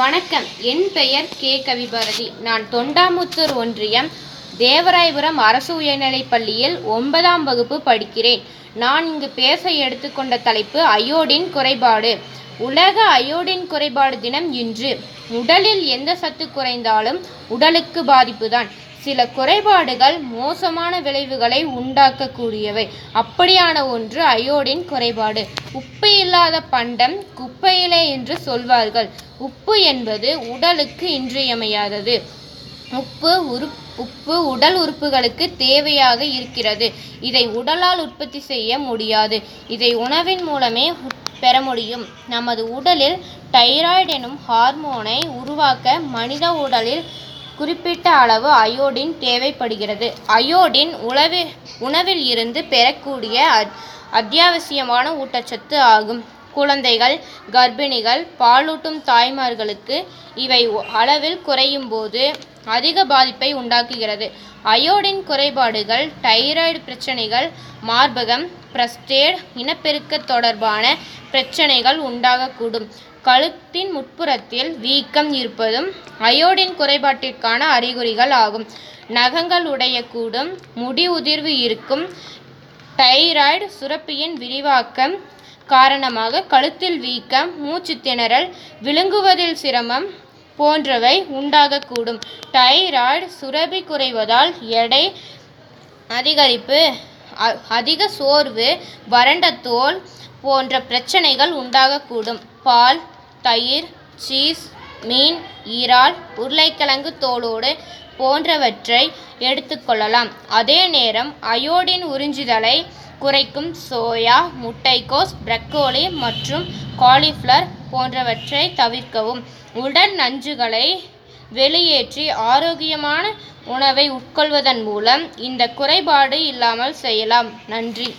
வணக்கம். என் பெயர் கே. கவிபாரதி. நான் தொண்டாமுத்தூர் ஒன்றியம் தேவராயபுரம் அரசு உயர்நிலைப் பள்ளியில் ஒன்பதாம் வகுப்பு படிக்கிறேன். நான் இங்கு பேச எடுத்துக்கொண்ட தலைப்பு அயோடின் குறைபாடு. உலக அயோடின் குறைபாடு தினம் இன்று. உடலில் எந்த சத்து குறைந்தாலும் உடலுக்கு பாதிப்புதான். சில குறைபாடுகள் மோசமான விளைவுகளை உண்டாக்கக்கூடியவை. அப்படியான ஒன்று அயோடின் குறைபாடு. உப்பு இல்லாத பண்டம் குப்பையிலே என்று சொல்வார்கள். உப்பு என்பது உடலுக்கு இன்றியமையாதது. உப்பு உரு உப்பு உடல் உறுப்புகளுக்கு தேவையாக இருக்கிறது. இதை உடலால் உற்பத்தி செய்ய முடியாது. இதை உணவின் மூலமே பெற முடியும். நமது உடலில் தைராய்டு எனும் ஹார்மோனை உருவாக்க மனித உடலில் குறிப்பிட்ட அளவு அயோடின் தேவைப்படுகிறது. அயோடின் உணவு உணவில் இருந்து பெறக்கூடிய அத்- அத்தியாவசியமான ஊட்டச்சத்து ஆகும். குழந்தைகள் கர்ப்பிணிகள் பாலூட்டும் தாய்மார்களுக்கு இவை அளவில் குறையும் போது அதிக பாதிப்பை உண்டாக்குகிறது. அயோடின் குறைபாடுகள் தைராய்டு பிரச்சனைகள் மார்பகம் பிரஸ்டேட் இனப்பெருக்க தொடர்பான பிரச்சனைகள் உண்டாகக்கூடும். கழுத்தின் முட்புறத்தில் வீக்கம் இருப்பதும் அயோடின் குறைபாட்டிற்கான அறிகுறிகள் ஆகும். நகங்கள் உடையக்கூடும் முடி உதிர்வு இருக்கும் தைராய்டு சுரப்பியின் விரிவாக்கம் காரணமாக கழுத்தில் வீக்கம் மூச்சு திணறல் விழுங்குவதில் சிரமம் போன்றவை உண்டாகக்கூடும். தைராய்டு சுரப்பி குறைவதால் எடை அதிகரிப்பு அதிக சோர்வு வறண்ட தோல் போன்ற பிரச்சனைகள் உண்டாகக்கூடும். பால் தயிர் சீஸ் மீன் ஈரால் உருளைக்கிழங்கு தோலோடு போன்றவற்றை எடுத்துக்கொள்ளலாம் அதே நேரம் அயோடின் உறிஞ்சுதலை குறைக்கும் சோயா முட்டைக்கோஸ் பிரக்கோலி மற்றும் காலிஃப்ளவர் போன்றவற்றை தவிர்க்கவும். உடல் நஞ்சுகளை வெளியேற்றி ஆரோக்கியமான உணவை உட்கொள்வதன் மூலம் இந்த குறைபாடு இல்லாமல் செய்யலாம். நன்றி.